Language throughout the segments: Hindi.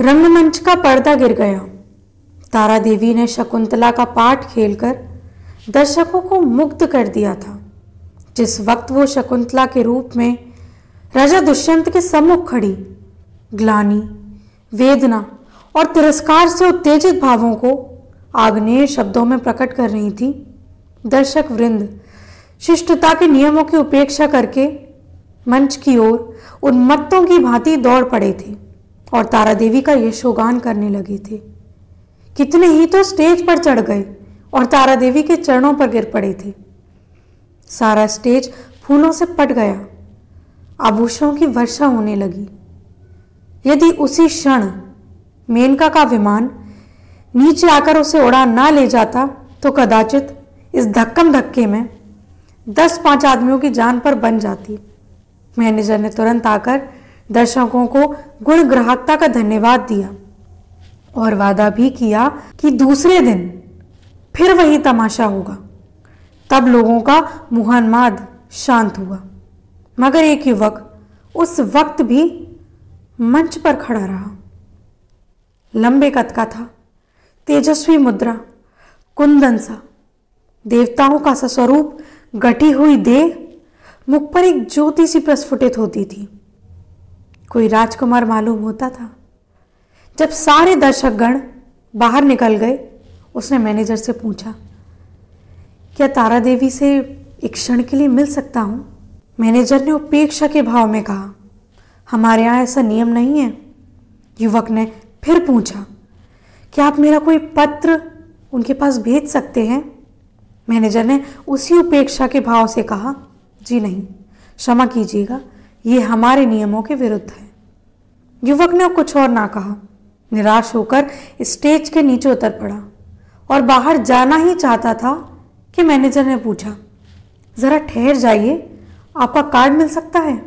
रंगमंच का पर्दा गिर गया। तारा देवी ने शकुंतला का पाठ खेलकर दर्शकों को मुग्ध कर दिया था। जिस वक्त वो शकुंतला के रूप में राजा दुष्यंत के सम्मुख खड़ी, ग्लानी, वेदना और तिरस्कार से उत्तेजित भावों को आग्नेय शब्दों में प्रकट कर रही थी, दर्शक वृंद शिष्टता के नियमों की उपेक्षा करके मंच की ओर उन्मत्तों की भांति दौड़ पड़े थे। और तारा देवी का यशोगान करने लगे थे। कितने ही तो स्टेज पर चढ़ गए और तारा देवी के चरणों पर गिर पड़े थे। सारा स्टेज फूलों से पट गया। आभूषणों की वर्षा होने लगी। यदि उसी क्षण मेनका का विमान नीचे आकर उसे उड़ा ना ले जाता तो कदाचित इस धक्कम धक्के में दस पाँच आदमियों की जान पर बन जाती। मैनेजर ने तुरंत आकर दर्शकों को गुण ग्राहकता का धन्यवाद दिया और वादा भी किया कि दूसरे दिन फिर वही तमाशा होगा। तब लोगों का मुहनमाद शांत हुआ। मगर एक युवक उस वक्त भी मंच पर खड़ा रहा। लंबे कद का था, तेजस्वी मुद्रा, कुंदन सा। देवताओं का सा स्वरूप हुई देह, मुख पर एक ज्योति सी प्रस्फुटित होती थी। कोई राजकुमार मालूम होता था। जब सारे दर्शकगण बाहर निकल गए, उसने मैनेजर से पूछा, क्या तारा देवी से एक क्षण के लिए मिल सकता हूँ? मैनेजर ने उपेक्षा के भाव में कहा, हमारे यहाँ ऐसा नियम नहीं है। युवक ने फिर पूछा, क्या आप मेरा कोई पत्र उनके पास भेज सकते हैं? मैनेजर ने उसी उपेक्षा के भाव से कहा, जी नहीं, क्षमा कीजिएगा ये हमारे नियमों के विरुद्ध है। युवक ने कुछ और ना कहा। निराश होकर स्टेज के नीचे उतर पड़ा और बाहर जाना ही चाहता था कि मैनेजर ने पूछा, ज़रा ठहर जाइए, आपका कार्ड मिल सकता है?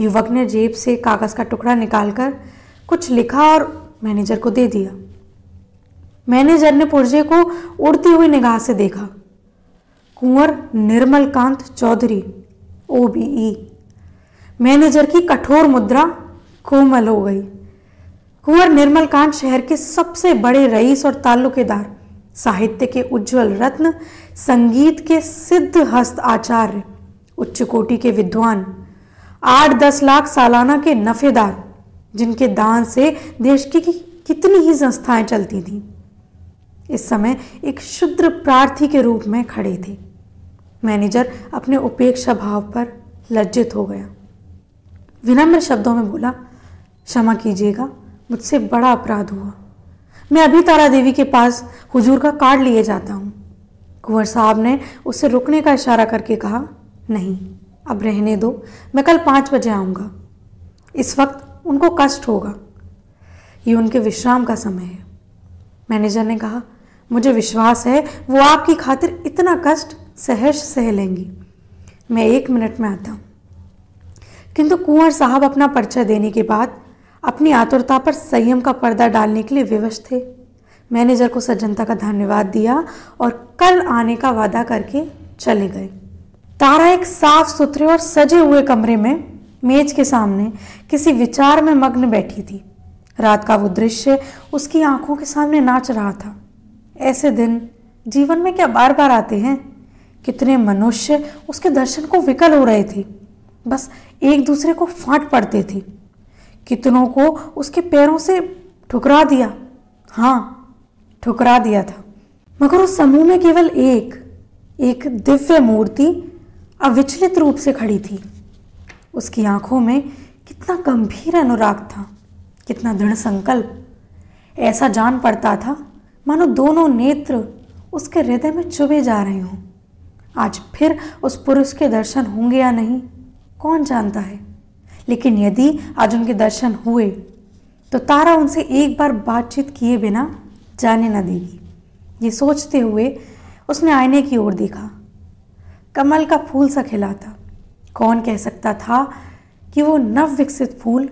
युवक ने जेब से कागज़ का टुकड़ा निकालकर कुछ लिखा और मैनेजर को दे दिया। मैनेजर ने पुर्जे को उड़ती हुई निगाह से देखा। Kunwar Nirmalkant Chaudhary O B OBE manager की कठोर मुद्रा कोमल हो गई। कुंवर निर्मलकांत शहर के सबसे बड़े रईस और ताल्लुकेदार, साहित्य के उज्जवल रत्न, संगीत के सिद्ध हस्त आचार्य, उच्च कोटि के विद्वान, आठ दस लाख सालाना के नफेदार, जिनके दान से देश की कितनी ही संस्थाएँ चलती थीं। इस समय एक शुद्र प्रार्थी के रूप में खड़े थे। मैनेजर अपने उपेक्षा भाव पर लज्जित हो गया। विनम्र शब्दों में बोला, क्षमा कीजिएगा, मुझसे बड़ा अपराध हुआ। मैं अभी तारा देवी के पास हुजूर का कार्ड लिए जाता हूँ। कुंवर साहब ने उससे रुकने का इशारा करके कहा, नहीं, अब रहने दो, मैं कल पाँच बजे आऊँगा। इस वक्त उनको कष्ट होगा। ये उनके विश्राम का समय है। मैनेजर ने कहा, मुझे विश्वास है, वो आपकी खातिर इतना कष्ट सहर्ष सह लेंगी। मैं एक मिनट में आता हूँ। किंतु कुंवर साहब अपना परिचय देने के बाद अपनी आतुरता पर संयम का पर्दा डालने के लिए विवश थे। मैनेजर को सज्जनता का धन्यवाद दिया और कल आने का वादा करके चले गए। तारा एक साफ़ सुथरे और सजे हुए कमरे में मेज के सामने किसी विचार में मग्न बैठी थी। रात का वो दृश्य उसकी आँखों के सामने नाच रहा था। ऐसे दिन जीवन में क्या बार बार आते हैं? कितने मनुष्य उसके दर्शन को विकल हो रहे थे। बस एक दूसरे को फाट पड़ते थे। कितनों को उसके पैरों से ठुकरा दिया। हाँ ठुकरा दिया था। मगर उस समूह में केवल एक एक दिव्य मूर्ति अविचलित रूप से खड़ी थी। उसकी आँखों में कितना गंभीर अनुराग था, कितना दृढ़ संकल्प। ऐसा जान पड़ता था, मानो दोनों नेत्र उसके हृदय में चुभे जा रहे हों। आज फिर उस पुरुष के दर्शन होंगे या नहीं? कौन जानता है? लेकिन यदि आज उनके दर्शन हुए तो तारा उनसे एक बार बातचीत किए बिना जाने न देगी। ये सोचते हुए उसने आईने की ओर देखा। कमल का फूल सा खिला था। कौन कह सकता था कि वो नव विकसित फूल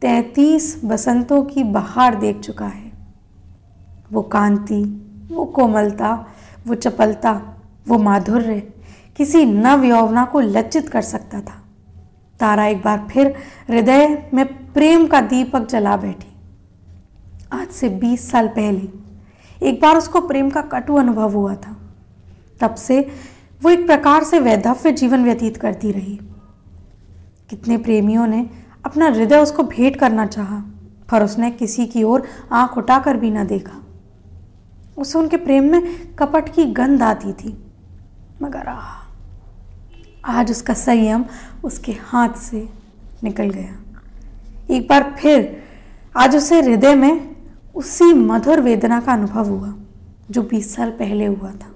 तैतीस बसंतों की बहार देख चुका है। वो कांति, वो कोमलता, वो चपलता, वो माधुर्य किसी नव यौवना को लज्जित कर सकता था। तारा एक बार फिर हृदय में प्रेम का दीपक जला बैठी। आज से 20 साल पहले एक बार उसको प्रेम का कटु अनुभव हुआ था। तब से वो एक प्रकार से वैधव्य जीवन व्यतीत करती रही। कितने प्रेमियों ने अपना हृदय उसको भेंट करना चाहा, पर उसने किसी की ओर आँख उठाकर भी ना देखा। उसे उनके प्रेम में कपट की गंध आती थी, मगर आज उसका संयम उसके हाथ से निकल गया। एक बार फिर आज उसे हृदय में उसी मधुर वेदना का अनुभव हुआ, जो बीस साल पहले हुआ था।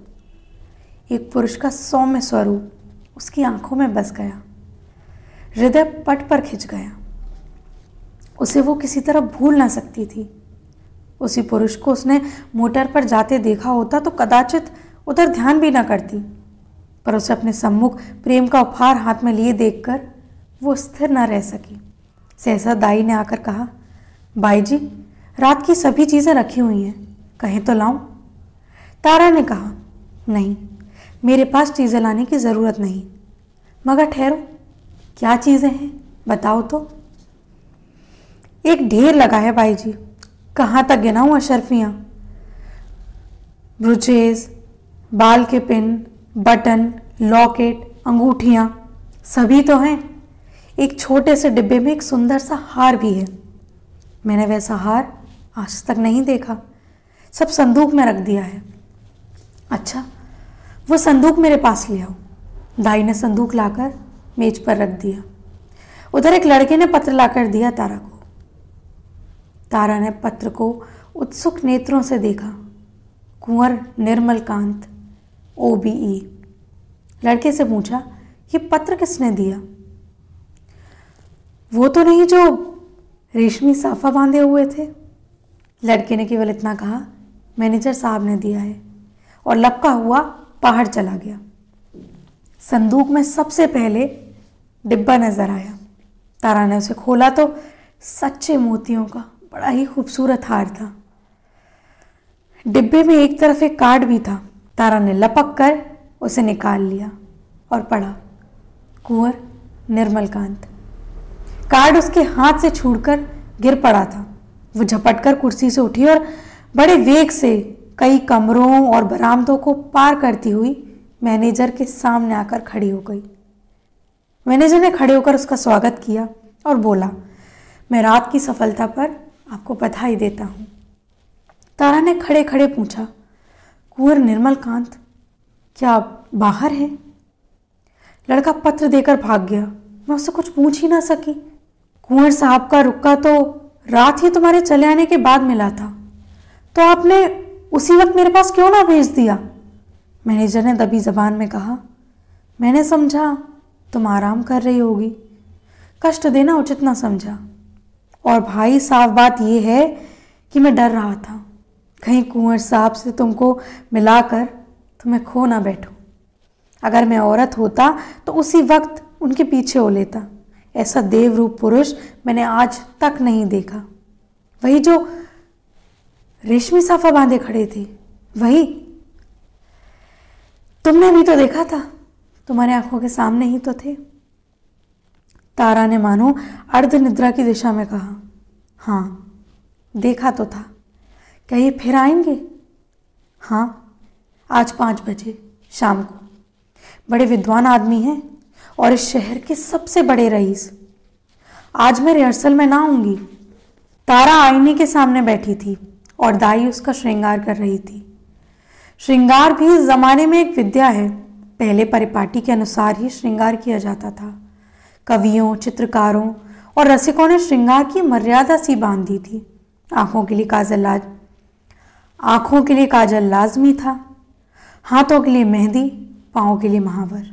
एक पुरुष का सौम्य स्वरूप उसकी आँखों में बस गया। हृदय पट पर खिंच गया। उसे वो किसी तरह भूल ना सकती थी। उसी पुरुष को उसने मोटर पर जाते देखा होता तो कदाचित उधर ध्यान भी ना करती। पर उसे अपने सम्मुख प्रेम का उपहार हाथ में लिए देखकर वो स्थिर न रह सकी। सहसा दाई ने आकर कहा, बाई जी, रात की सभी चीज़ें रखी हुई हैं, कहें तो लाऊं? तारा ने कहा, नहीं, मेरे पास चीज़ें लाने की ज़रूरत नहीं, मगर ठहरो, क्या चीज़ें हैं, बताओ तो। एक ढेर लगा है भाई जी, कहाँ तक गिनाऊँ अशरफियाँ? ब्रुचेज, बाल के पिन बटन, लॉकेट, अंगूठियाँ, सभी तो हैं। एक छोटे से डिब्बे में एक सुंदर सा हार भी है। मैंने वैसा हार आज तक नहीं देखा। सब संदूक में रख दिया है। अच्छा वो संदूक मेरे पास ले आओ। दाई ने संदूक लाकर मेज पर रख दिया। उधर एक लड़के ने पत्र लाकर दिया तारा को। तारा ने पत्र को उत्सुक नेत्रों से देखा। कुंवर निर्मल कांत ओ बी ई लड़के से पूछा, ये पत्र किसने दिया? वो तो नहीं जो रेशमी साफा बांधे हुए थे। लड़के ने केवल इतना कहा, मैनेजर साहब ने दिया है। और लपका हुआ बाहर चला गया। संदूक में सबसे पहले डिब्बा नज़र आया। तारा ने उसे खोला तो सच्चे मोतियों का बड़ा ही खूबसूरत हार था। डिब्बे में एक तरफ़ एक कार्ड भी था। तारा ने लपक कर उसे निकाल लिया और पढ़ा, कुंवर निर्मलकांत। कार्ड उसके हाथ से छूटकर गिर पड़ा था। वो झपट कर कुर्सी से उठी और बड़े वेग से कई कमरों और बरामदों को पार करती हुई मैनेजर के सामने आकर खड़ी हो गई। मैनेजर ने खड़े होकर उसका स्वागत किया और बोला, मैं रात की सफलता पर आपको बधाई देता हूँ। तारा ने खड़े खड़े पूछा कुंवर निर्मल कांत क्या आप बाहर हैं? लड़का पत्र देकर भाग गया। मैं उससे कुछ पूछ ही ना सकी। कुंवर साहब का रुक्का तो रात ही तुम्हारे चले आने के बाद मिला था। तो आपने उसी वक्त मेरे पास क्यों ना भेज दिया? मैनेजर ने दबी जबान में कहा, मैंने समझा तुम आराम कर रही होगी। कष्ट देना उचित ना समझा। और भाई साफ़ बात यह है कि मैं डर रहा था। कहीं कुंवर साहब से तुमको मिलाकर तुम्हें खो ना बैठो। अगर मैं औरत होता तो उसी वक्त उनके पीछे हो लेता। ऐसा देवरूप पुरुष मैंने आज तक नहीं देखा। वही जो रेशमी साफा बांधे खड़े थे, वही। तुमने भी तो देखा था, तुम्हारे आँखों के सामने ही तो थे। तारा ने मानो अर्ध निद्रा की दिशा में कहा हाँ देखा तो था। क्या ये फिर आएँगे? हाँ आज पाँच बजे, शाम को। बड़े विद्वान आदमी हैं और इस शहर के सबसे बड़े रईस। आज मैं रिहर्सल में ना आऊँगी। तारा आईने के सामने बैठी थी और दाई उसका श्रृंगार कर रही थी। श्रृंगार भी इस जमाने में एक विद्या है। पहले परिपाटी के अनुसार ही श्रृंगार किया जाता था। कवियों, चित्रकारों और रसिकों ने श्रृंगार की मर्यादा सी बाँध दी थी। आँखों के लिए काजल लाज आँखों के लिए काजल लाजमी था, हाथों के लिए मेहंदी, पाँव के लिए महावर।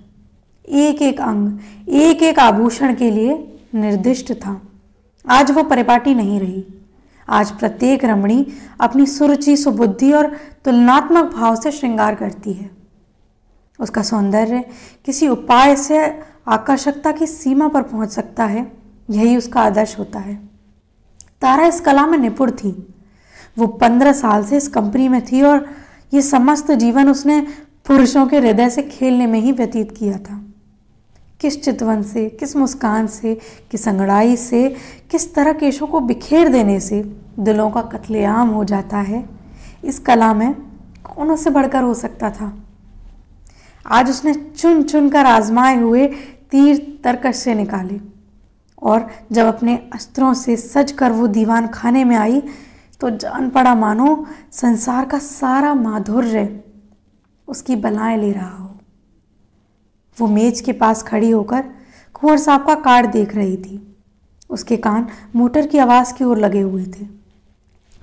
एक एक अंग एक एक आभूषण के लिए निर्दिष्ट था। आज वो परिपाटी नहीं रही। आज प्रत्येक रमणी अपनी सुरुचि, सुबुद्धि और तुलनात्मक भाव से श्रृंगार करती है। उसका सौंदर्य किसी उपाय से आकर्षकता की सीमा पर पहुँच सकता है, यही उसका आदर्श होता है। तारा इस कला में निपुण थी। वो पंद्रह साल से इस कंपनी में थी और ये समस्त जीवन उसने पुरुषों के हृदय से खेलने में ही व्यतीत किया था। किस चितवन से, किस मुस्कान से, किस अंगड़ाई से, किस तरह केशों को बिखेर देने से दिलों का कत्लेआम हो जाता है। इस कला में कौन से बढ़कर हो सकता था? आज उसने चुन चुन कर आजमाए हुए तीर तरकश से निकाले और जब अपने अस्त्रों से सज कर वो दीवान खाने में आई तो जान पड़ा, मानो संसार का सारा माधुर्य उसकी बलाएँ ले रहा हो। वो मेज के पास खड़ी होकर कुंवर साहब का कार्ड देख रही थी। उसके कान मोटर की आवाज़ की ओर लगे हुए थे।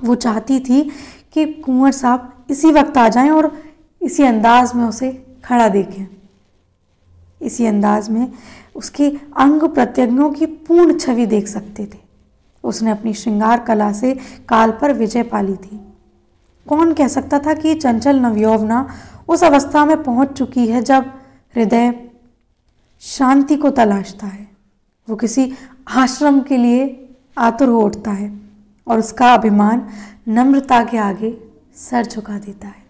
वो चाहती थी कि कुंवर साहब इसी वक्त आ जाएँ और इसी अंदाज में उसे खड़ा देखें। इसी अंदाज में उसके अंग प्रत्यंगों की पूर्ण छवि देख सकते थे। उसने अपनी श्रृंगार कला से काल पर विजय पाली थी। कौन कह सकता था कि चंचल नवयौवना उस अवस्था में पहुँच चुकी है जब हृदय शांति को तलाशता है। वो किसी आश्रम के लिए आतुर हो उठता है और उसका अभिमान नम्रता के आगे सर झुका देता है।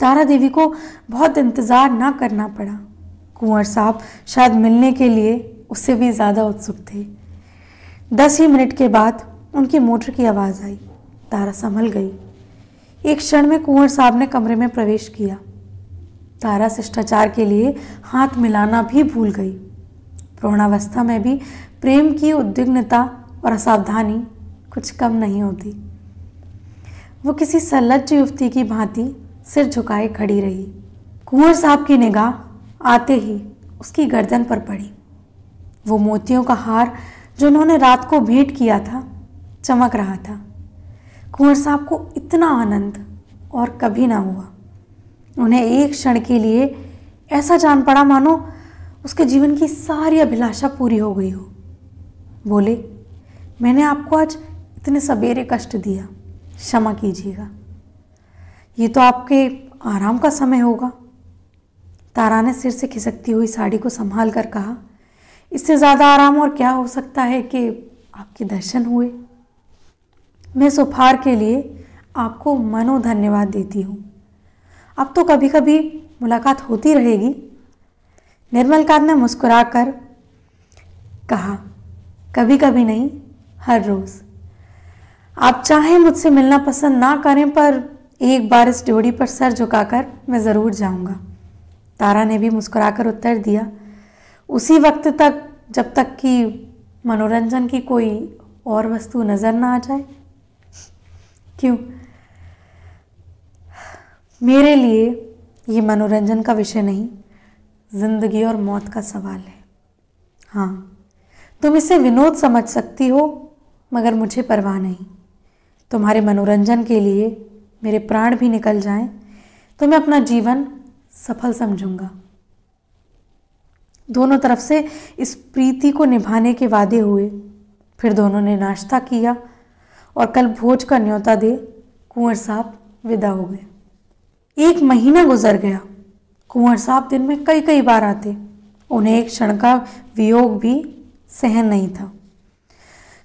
तारा देवी को बहुत इंतज़ार ना करना पड़ा। कुंवर साहब शायद मिलने के लिए उससे भी ज़्यादा उत्सुक थे। दस ही मिनट के बाद उनकी मोटर की आवाज़ आई। तारा संभल गई। एक क्षण में कुंवर साहब ने कमरे में प्रवेश किया। तारा शिष्टाचार के लिए हाथ मिलाना भी भूल गई। प्रौणावस्था में भी प्रेम की उद्विग्नता और असावधानी कुछ कम नहीं होती। वो किसी सलज्ज युवती की भांति सिर झुकाए खड़ी रही। कुंवर साहब की निगाह आते ही उसकी गर्दन पर पड़ी। वो मोतियों का हार जो उन्होंने रात को भेंट किया था, चमक रहा था। कुंवर साहब को इतना आनंद और कभी ना हुआ। उन्हें एक क्षण के लिए ऐसा जान पड़ा, मानो उसके जीवन की सारी अभिलाषा पूरी हो गई हो। बोले, मैंने आपको आज इतने सवेरे कष्ट दिया, क्षमा कीजिएगा। ये तो आपके आराम का समय होगा। तारा ने सिर से खिसकती हुई साड़ी को संभाल कर कहा इससे ज़्यादा आराम और क्या हो सकता है कि आपके दर्शन हुए? मैं उपहार के लिए आपको मनो धन्यवाद देती हूँ। अब तो कभी कभी मुलाकात होती रहेगी। निर्मलकांत ने मुस्कुराकर कहा कभी कभी नहीं, हर रोज़। आप चाहें मुझसे मिलना पसंद ना करें, पर एक बार इस ड्योढ़ी पर सर झुकाकर मैं ज़रूर जाऊँगा। तारा ने भी मुस्कुराकर उत्तर दिया उसी वक्त तक, जब तक कि मनोरंजन की कोई और वस्तु नज़र ना आ जाए। क्यों? मेरे लिए ये मनोरंजन का विषय नहीं, ज़िंदगी और मौत का सवाल है। हाँ तुम इसे विनोद समझ सकती हो, मगर मुझे परवाह नहीं। तुम्हारे मनोरंजन के लिए मेरे प्राण भी निकल जाएँ तो मैं अपना जीवन सफल समझूँगा। दोनों तरफ़ से इस प्रीति को निभाने के वादे हुए। फिर दोनों ने नाश्ता किया और कल भोज का न्योता दे कुंवर साहब विदा हो गए। एक महीना गुजर गया। कुंवर साहब दिन में कई कई बार आते। उन्हें एक क्षण का वियोग भी सहन नहीं था।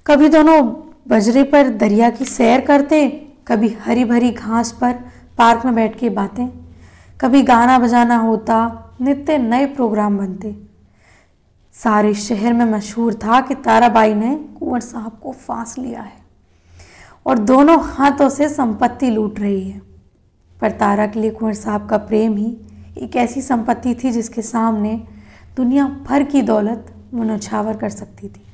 कभी दोनों बजरे पर दरिया की सैर करते, कभी हरी भरी घास पर पार्क में बैठ के बातें, कभी गाना बजाना होता, नित्य नए प्रोग्राम बनते। सारे शहर में मशहूर था कि ताराबाई ने कुंवर साहब को फांस लिया है और दोनों हाथों से संपत्ति लूट रही है। पर तारा के लिए कुंवर साहब का प्रेम ही एक ऐसी संपत्ति थी जिसके सामने दुनिया भर की दौलत मनोछावर कर सकती थी।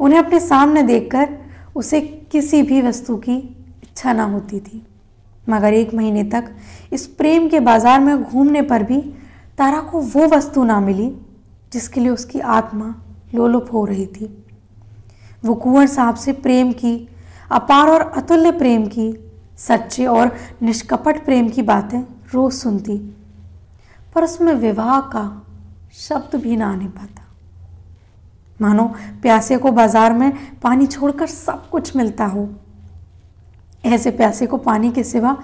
उन्हें अपने सामने देखकर उसे किसी भी वस्तु की इच्छा ना होती थी। मगर एक महीने तक इस प्रेम के बाज़ार में घूमने पर भी तारा को वो वस्तु ना मिली जिसके लिए उसकी आत्मा लोलुप हो रही थी। वो कुंवर साहब से प्रेम की, अपार और अतुल्य प्रेम की, सच्चे और निष्कपट प्रेम की बातें रोज सुनती। पर उसमें विवाह का शब्द भी ना आने पाता। मानो प्यासे को बाज़ार में पानी छोड़कर सब कुछ मिलता हो। ऐसे प्यासे को पानी के सिवा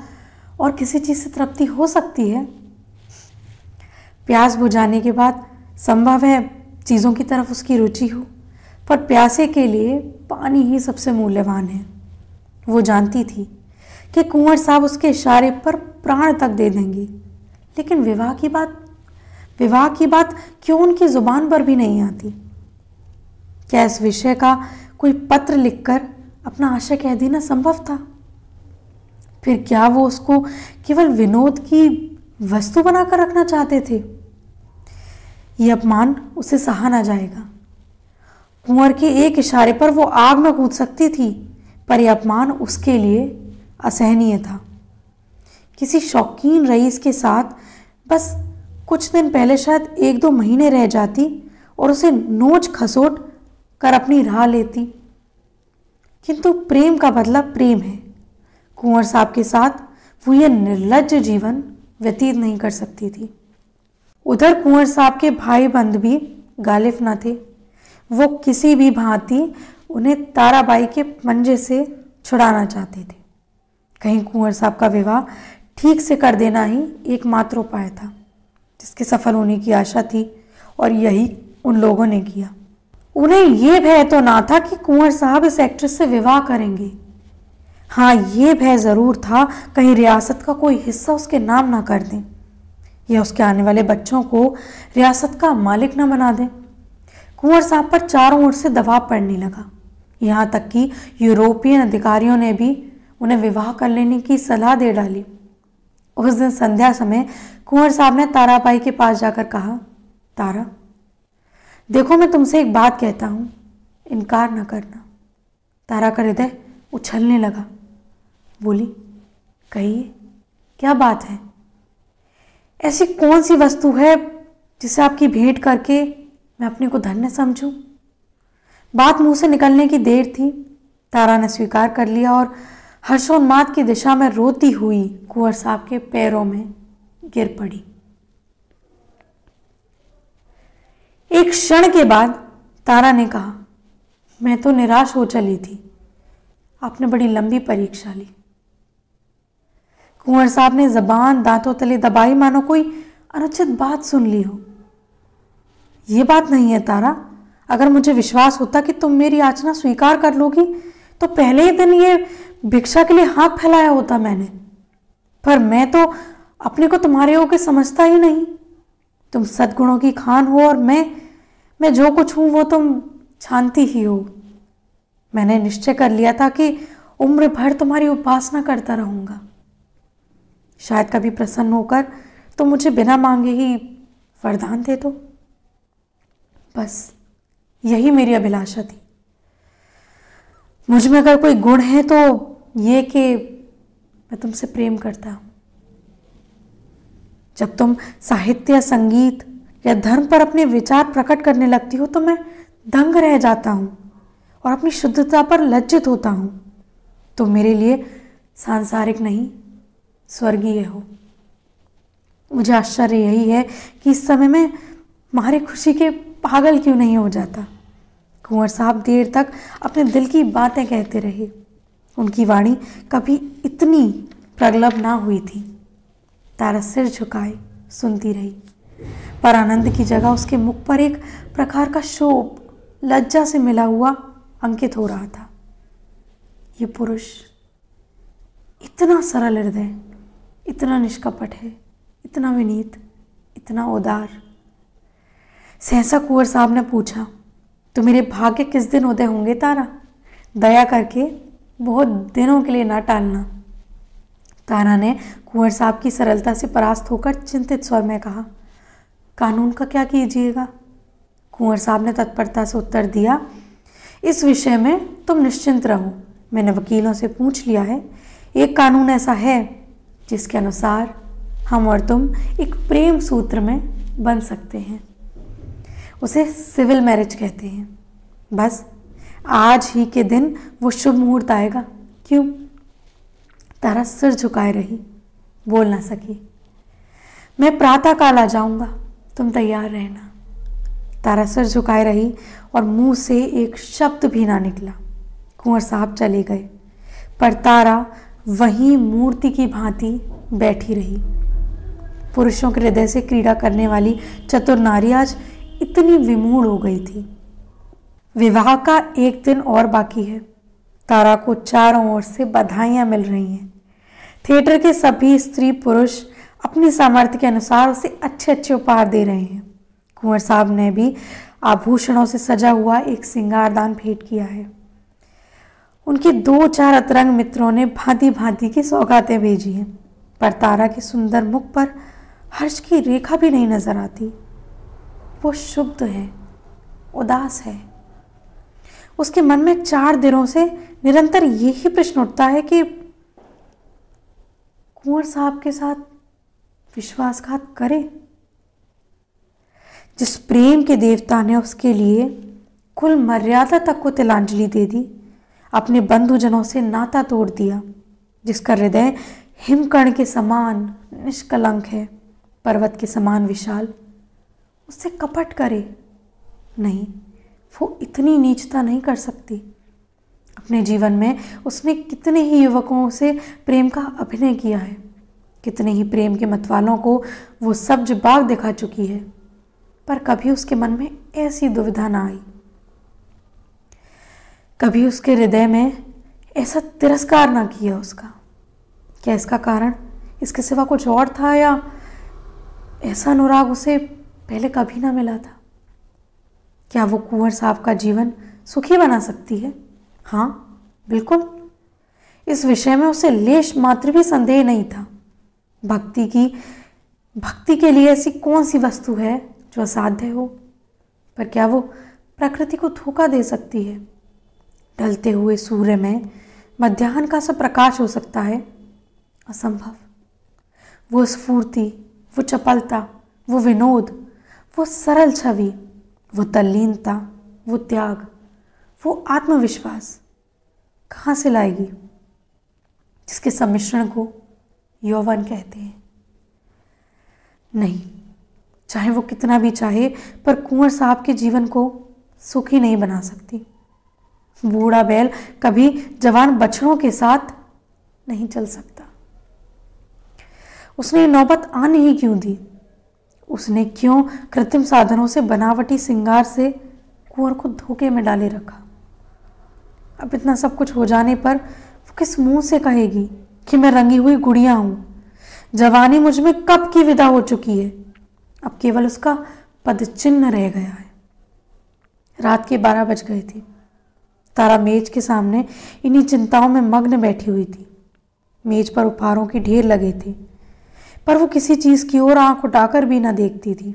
और किसी चीज़ से तृप्ति हो सकती है? प्यास बुझाने के बाद संभव है चीज़ों की तरफ़ उसकी रुचि हो, पर प्यासे के लिए पानी ही सबसे मूल्यवान है। वो जानती थी कि कुंवर साहब उसके इशारे पर प्राण तक दे देंगे। लेकिन विवाह की बात, विवाह की बात क्यों उनकी ज़ुबान पर भी नहीं आती? क्या इस विषय का कोई पत्र लिखकर अपना आशय कह देना संभव था? फिर क्या वो उसको केवल विनोद की वस्तु बनाकर रखना चाहते थे? यह अपमान उसे सहा ना जाएगा। कुंवर के एक इशारे पर वो आग में कूद सकती थी, पर यह अपमान उसके लिए असहनीय था। किसी शौकीन रईस के साथ बस कुछ दिन पहले शायद एक दो महीने रह जाती और उसे नोच खसोट कर अपनी राह लेती। किंतु प्रेम का बदला प्रेम है। कुंवर साहब के साथ वो ये निर्लज जीवन व्यतीत नहीं कर सकती थी। उधर कुंवर साहब के भाई बंद भी गालिफ न थे। वो किसी भी भांति उन्हें ताराबाई के पंजे से छुड़ाना चाहते थे। कहीं कुंवर साहब का विवाह ठीक से कर देना ही एकमात्र उपाय था, जिसके सफल होने की आशा थी और यही उन लोगों ने किया। उन्हें यह भय तो ना था कि कुंवर साहब इस एक्ट्रेस से विवाह करेंगे। हाँ ये भय ज़रूर था, कहीं रियासत का कोई हिस्सा उसके नाम ना कर दें। या उसके आने वाले बच्चों को रियासत का मालिक न बना दें। कुंवर साहब पर चारों ओर से दबाव पड़ने लगा। यहाँ तक कि यूरोपियन अधिकारियों ने भी उन्हें विवाह कर लेने की सलाह दे डाली। उस दिन संध्या समय कुंवर साहब ने ताराबाई के पास जाकर कहा, तारा, देखो मैं तुमसे एक बात कहता हूँ। इनकार न करना तारा का हृदय उछलने लगा। बोली, कहिए, क्या बात है? ऐसी कौन सी वस्तु है जिसे आपकी भेंट करके मैं अपने को धन्य समझूं? बात मुँह से निकलने की देर थी। तारा ने स्वीकार कर लिया और हर्षोन्माद की दिशा में रोती हुई कुंवर साहब के पैरों में गिर पड़ी। एक क्षण के बाद तारा ने कहा, मैं तो निराश हो चली थी। आपने बड़ी लंबी परीक्षा ली। कुंवर साहब ने जबान, दांतों, तले दबाई, मानो कोई अनुचित बात सुन ली हो। ये बात नहीं है तारा। अगर मुझे विश्वास होता कि तुम मेरी याचना स्वीकार कर लोगी तो पहले ही दिन ये भिक्षा के लिए हाथ फैलाया होता मैंने। पर मैं तो अपने को तुम्हारे हो के समझता ही नहीं। तुम सदगुणों की खान हो और मैं मैं जो कुछ हूँ, वो तुम छानती ही हो। मैंने निश्चय कर लिया था कि उम्र भर तुम्हारी उपासना करता रहूँगा। शायद कभी प्रसन्न होकर तो मुझे बिना मांगे ही वरदान दे दो। बस, यही मेरी अभिलाषा थी। मुझमें अगर कोई गुण है तो ये कि मैं तुमसे प्रेम करता हूँ। जब तुम साहित्य संगीत या धर्म पर अपने विचार प्रकट करने लगती हो तो मैं दंग रह जाता हूँ और अपनी शुद्धता पर लज्जित होता हूँ। तो मेरे लिए सांसारिक नहीं स्वर्गीय हो। मुझे आश्चर्य यही है कि इस समय में मारे खुशी के पागल क्यों नहीं हो जाता? कुंवर साहब देर तक अपने दिल की बातें कहते रहे। उनकी वाणी कभी इतनी प्रगलभ ना हुई थी। तारा सिर झुकाए, सुनती रही। पर आनंद की जगह उसके मुख पर एक प्रकार का शोभ, लज्जा से मिला हुआ अंकित हो रहा था। ये पुरुष इतना सरल हृदय इतना निष्कपट है, इतना विनीत, इतना उदार। सहसा कुंवर साहब ने पूछा तो मेरे भाग्य किस दिन उदय होंगे तारा? दया करके बहुत दिनों के लिए ना टालना। तारा ने कुंवर साहब की सरलता से परास्त होकर चिंतित स्वर में कहा, कानून का क्या कीजिएगा? कुंवर साहब ने तत्परता से उत्तर दिया, इस विषय में तुम निश्चिंत रहो। मैंने वकीलों से पूछ लिया है, एक कानून ऐसा है जिसके अनुसार हम और तुम एक प्रेम सूत्र में बन सकते हैं। उसे सिविल मैरिज कहते हैं। बस, आज ही के दिन वो शुभ मुहूर्त आएगा। क्यों? तारा सिर झुकाए रही, बोल ना सकी। मैं प्रातः काल आ जाऊँगा, तुम तैयार रहना। तारा सिर झुकाए रही और मुँह से एक शब्द भी ना निकला। कुंवर साहब चले गए। पर तारा वहीं मूर्ति की भांति बैठी रही। पुरुषों के हृदय से क्रीड़ा करने वाली चतुर नारी आज इतनी विमूढ़ हो गई थी। विवाह का एक दिन और बाकी है। तारा को चारों ओर से बधाइयाँ मिल रही हैं। थिएटर के सभी स्त्री पुरुष अपनी सामर्थ्य के अनुसार उसे अच्छे अच्छे उपहार दे रहे हैं। कुंवर साहब ने भी आभूषणों से सजा हुआ एक सिंगारदान भेंट किया है। उनके दो चार अतरंग मित्रों ने भांति भांति की सौगातें भेजी हैं। पर तारा के सुंदर मुख पर हर्ष की रेखा भी नहीं नज़र आती। वो शुद्ध है, उदास है। उसके मन में चार दिनों से निरंतर यही प्रश्न उठता है कि कुंवर साहब के साथ विश्वासघात करे? जिस प्रेम के देवता ने उसके लिए कुल मर्यादा तक को तिलांजलि दे दी अपने बंधुजनों से नाता तोड़ दिया, जिसका हृदय हिमकर्ण के समान निष्कलंक है, पर्वत के समान विशाल। उससे कपट करे। नहीं, वो इतनी नीचता नहीं कर सकती। अपने जीवन में उसने कितने ही युवकों से प्रेम का अभिनय किया है। कितने ही प्रेम के मतवालों को वो सब्ज बाग दिखा चुकी है। पर कभी उसके मन में ऐसी दुविधा ना आई। कभी उसके हृदय में ऐसा तिरस्कार ना किया उसका। क्या इसका कारण इसके सिवा कुछ और था या ऐसा अनुराग उसे पहले कभी ना मिला था? क्या वो कुंवर साहब का जीवन सुखी बना सकती है? हाँ बिल्कुल। इस विषय में उसे लेश मात्र भी संदेह नहीं था। भक्ति की, भक्ति के लिए ऐसी कौन सी वस्तु है जो असाध्य हो? पर क्या वो प्रकृति को धोखा दे सकती है? ढलते हुए सूर्य में मध्याह्न का सा प्रकाश हो सकता है। असंभव। वो स्फूर्ति, वो चपलता, वो विनोद, वो सरल छवि, वो तल्लीनता, वो त्याग, वो आत्मविश्वास कहाँ से लाएगी? जिसके सम्मिश्रण को यौवन कहते हैं। नहीं, चाहे वो कितना भी चाहे, पर कुंवर साहब के जीवन को सुखी नहीं बना सकती। बूढ़ा बैल कभी जवान बछड़ों के साथ नहीं चल सकता। उसने नौबत आने ही क्यों दी? उसने क्यों कृत्रिम साधनों से बनावटी सिंगार से कुंवर को धोखे में डाले रखा? अब इतना सब कुछ हो जाने पर वो किस मुँह से कहेगी कि मैं रंगी हुई गुड़िया हूँ? जवानी मुझमें कब की विदा हो चुकी है? अब केवल उसका पद चिन्ह रह गया है। रात के बारह बज गए थे। तारा मेज के सामने इन्हीं चिंताओं में मग्न बैठी हुई थी। मेज पर उपहारों के ढेर लगे थे, पर वो किसी चीज़ की ओर आँख उठाकर भी ना देखती थी।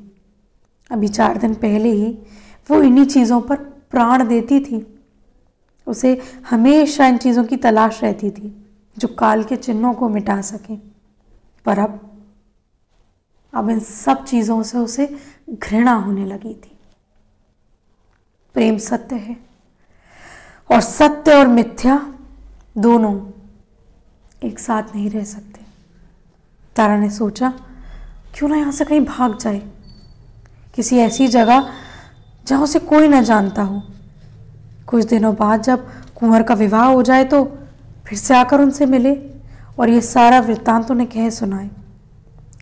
अभी चार दिन पहले ही वो इन्हीं चीज़ों पर प्राण देती थी। उसे हमेशा इन चीज़ों की तलाश रहती थी, जो काल के चिन्हों को मिटा सके। पर अब अब इन सब चीज़ों से उसे घृणा होने लगी थी। प्रेम सत्य है। और सत्य और मिथ्या दोनों एक साथ नहीं रह सकते। तारा ने सोचा, क्यों ना यहाँ से कहीं भाग जाए? किसी ऐसी जगह जहाँ उसे कोई ना जानता हो। कुछ दिनों बाद जब कुंवर का विवाह हो जाए तो फिर से आकर उनसे मिले और ये सारा वृत्तांत उन्हें कह सुनाए।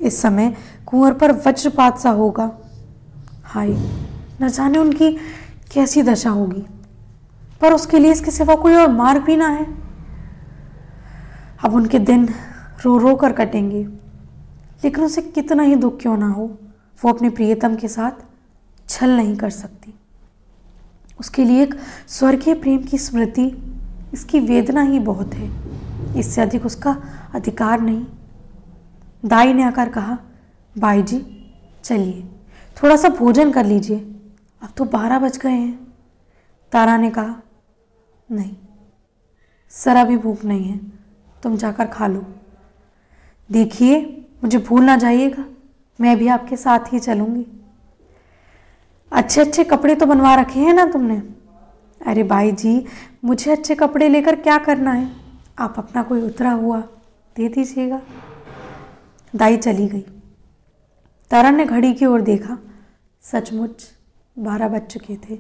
इस समय कुंवर पर वज्रपात सा होगा। हाय, न जाने उनकी कैसी दशा होगी। पर उसके लिए इसके सिवा कोई और मार्ग भी ना है। अब उनके दिन रो रो कर कटेंगे। लेकिन उसे कितना ही दुख क्यों ना हो, वो अपने प्रियतम के साथ छल नहीं कर सकती। उसके लिए एक स्वर्गीय प्रेम की स्मृति, इसकी वेदना ही बहुत है। इससे अधिक उसका अधिकार नहीं। दाई ने आकर कहा, भाई जी, चलिए, थोड़ा सा भोजन कर लीजिए। अब तो बारह बज गए हैं। तारा ने कहा नहीं। सरा भी भूख नहीं है। तुम जाकर खा लो। देखिए, मुझे भूल ना जाइएगा। मैं भी आपके साथ ही चलूँगी। अच्छे अच्छे कपड़े तो बनवा रखे हैं ना तुमने? अरे भाई जी, मुझे अच्छे कपड़े लेकर क्या करना है? आप अपना कोई उतरा हुआ दे दीजिएगा। दाई चली गई। तारा ने घड़ी की ओर देखा। सचमुच बारह बज चुके थे।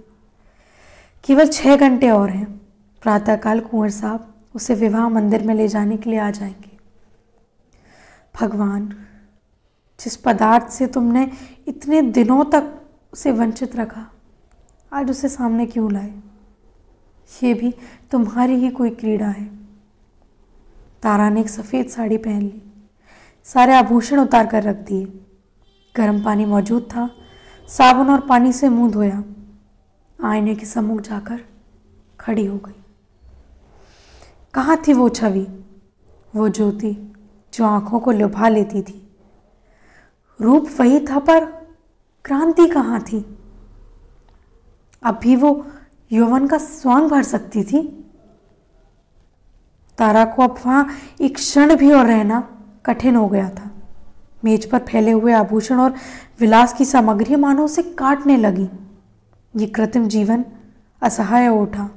केवल छः घंटे और हैं। प्रातःकाल कुंवर साहब उसे विवाह मंदिर में ले जाने के लिए आ जाएँगे। भगवान, जिस पदार्थ से तुमने इतने दिनों तक उसे वंचित रखा, आज उसे सामने क्यों लाए? ये भी तुम्हारी ही कोई क्रीड़ा है। तारा ने एक सफ़ेद साड़ी पहन ली, सारे आभूषण उतार कर रख दिए। गर्म पानी मौजूद था, साबुन और पानी से मुँह धोया। आईने के सम्मुख जाकर खड़ी हो गई। कहाँ थी वो छवि? वो ज्योति जो आँखों को लुभा लेती थी। रूप वही था पर क्रांति कहाँ थी? अब भी वो यौवन का स्वांग भर सकती थी। तारा को अब वहाँ एक क्षण भी और रहना कठिन हो गया था। मेज पर फैले हुए आभूषण और विलास की सामग्री मानो उसे काटने लगी। ये कृत्रिम जीवन असहाय उठा।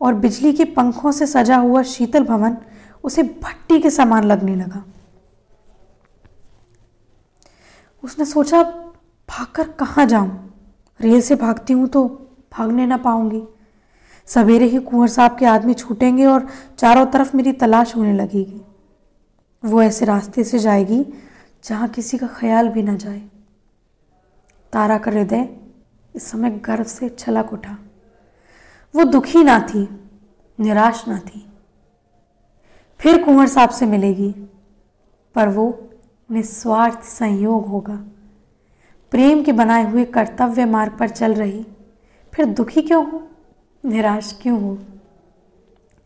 और बिजली के पंखों से सजा हुआ शीतल भवन उसे भट्टी के समान लगने लगा। उसने सोचा, भागकर कहाँ जाऊँ? रेल से भागती हूँ तो भागने ना पाऊँगी। सवेरे ही कुंवर साहब के आदमी छूटेंगे और चारों तरफ़ मेरी तलाश होने लगेगी। वो ऐसे रास्ते से जाएगी जहाँ किसी का ख्याल भी ना जाए। तारा का हृदय इस समय गर्व से छलक उठा। वो दुखी ना थी, निराश ना थी। फिर कुंवर साहब से मिलेगी, पर वो निस्वार्थ संयोग होगा। प्रेम के बनाए हुए कर्तव्य मार्ग पर चल रही, फिर दुखी क्यों हो, निराश क्यों हो?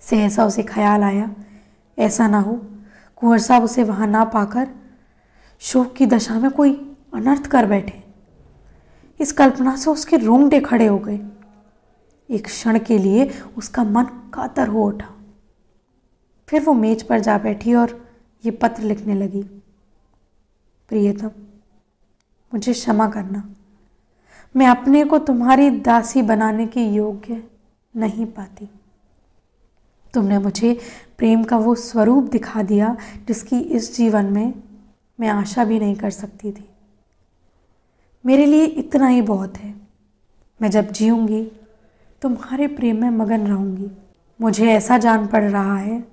सहसा उसे ख्याल आया, ऐसा ना हो, कुंवर साहब उसे वहाँ ना पाकर शोक की दशा में कोई अनर्थ कर बैठे। इस कल्पना से उसके रोंगटे खड़े हो गए। एक क्षण के लिए उसका मन कातर हो उठा। फिर वो मेज पर जा बैठी और ये पत्र लिखने लगी। प्रियतम, मुझे क्षमा करना। मैं अपने को तुम्हारी दासी बनाने के योग्य नहीं पाती। तुमने मुझे प्रेम का वो स्वरूप दिखा दिया जिसकी इस जीवन में मैं आशा भी नहीं कर सकती थी। मेरे लिए इतना ही बहुत है। मैं जब जीऊँगी तुम्हारे प्रेम में मगन रहूँगी। मुझे ऐसा जान पड़ रहा है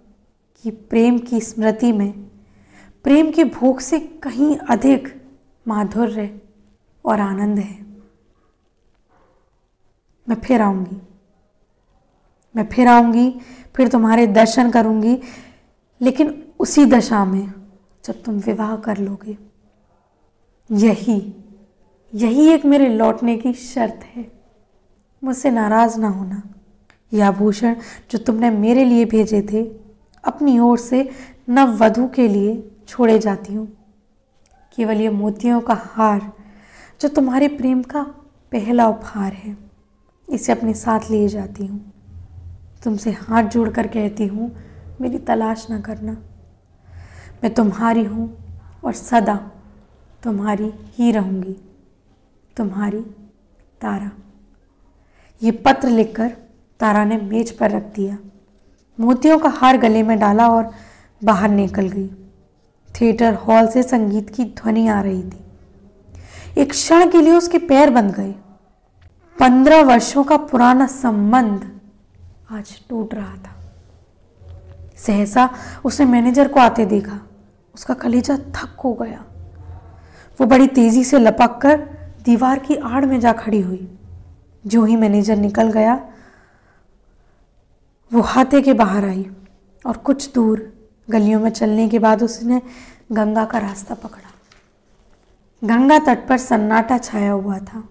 कि प्रेम की स्मृति में, प्रेम की भूख से कहीं अधिक माधुर्य और आनंद है। मैं फिर आऊँगी। मैं फिर आऊँगी, फिर तुम्हारे दर्शन करूँगी, लेकिन उसी दशा में जब तुम विवाह कर लोगे। यही यही एक मेरे लौटने की शर्त है। मुझसे नाराज़ ना होना। यह आभूषण जो तुमने मेरे लिए भेजे थे, अपनी ओर से नव वधु के लिए छोड़े जाती हूँ। केवल ये मोतियों का हार, जो तुम्हारे प्रेम का पहला उपहार है, इसे अपने साथ लिए जाती हूँ। तुमसे हाथ जोड़कर कहती हूँ, मेरी तलाश ना करना। मैं तुम्हारी हूँ और सदा तुम्हारी ही रहूँगी। तुम्हारी तारा। ये पत्र लिखकर तारा ने मेज पर रख दिया। मोतियों का हार गले में डाला और बाहर निकल गई। थिएटर हॉल से संगीत की ध्वनि आ रही थी। एक क्षण के लिए उसके पैर बंद गए। पंद्रह वर्षों का पुराना संबंध आज टूट रहा था। सहसा उसने मैनेजर को आते देखा। उसका कलेजा थक हो गया। वो बड़ी तेज़ी से लपक कर दीवार की आड़ में जा खड़ी हुई। जो ही मैनेजर निकल गया, वो हाथे के बाहर आई और कुछ दूर गलियों में चलने के बाद उसने गंगा का रास्ता पकड़ा। गंगा तट पर सन्नाटा छाया हुआ था।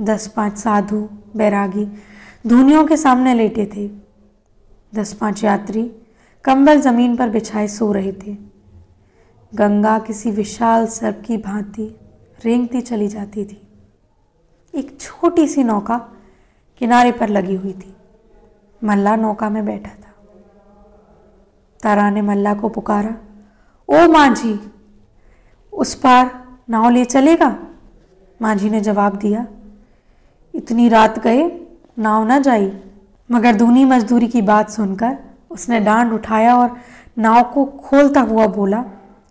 दस पाँच साधु, बैरागी धुनियों के सामने लेटे थे। दस पाँच यात्री कंबल ज़मीन पर बिछाए सो रहे थे। गंगा किसी विशाल सर्प की भांति रेंगती चली जाती थी। एक छोटी सी नौका किनारे पर लगी हुई थी। मल्ला नौका में बैठा था। तारा ने मल्ला को पुकारा, ओ माझी, उस पार नाव ले चलेगा? माझी ने जवाब दिया, इतनी रात गए नाव ना जाई। मगर दूनी मजदूरी की बात सुनकर उसने डांड उठाया और नाव को खोलता हुआ बोला,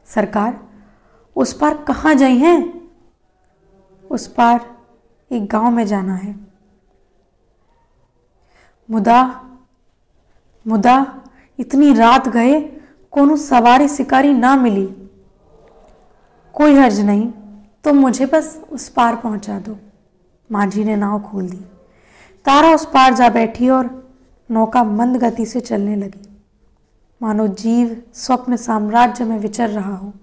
सरकार, उस पार कहाँ जाई हैं? उस पार एक गाँव में जाना है। मुदा मुदा, इतनी रात गए, कोनो सवारी शिकारी ना मिली। कोई हर्ज नहीं तुम मुझे बस उस पार पहुँचा दो। माझी ने नाव खोल दी। तारा उस पार जा बैठी और नौका मंद गति से चलने लगी। मानो जीव स्वप्न साम्राज्य में विचर रहा हो।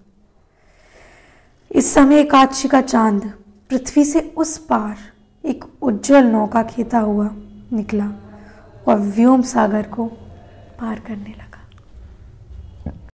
इस समय एकादशी का चाँद पृथ्वी से उस पार एक उज्जवल नौका खेता हुआ निकला और व्योम सागर को पार करने लगा।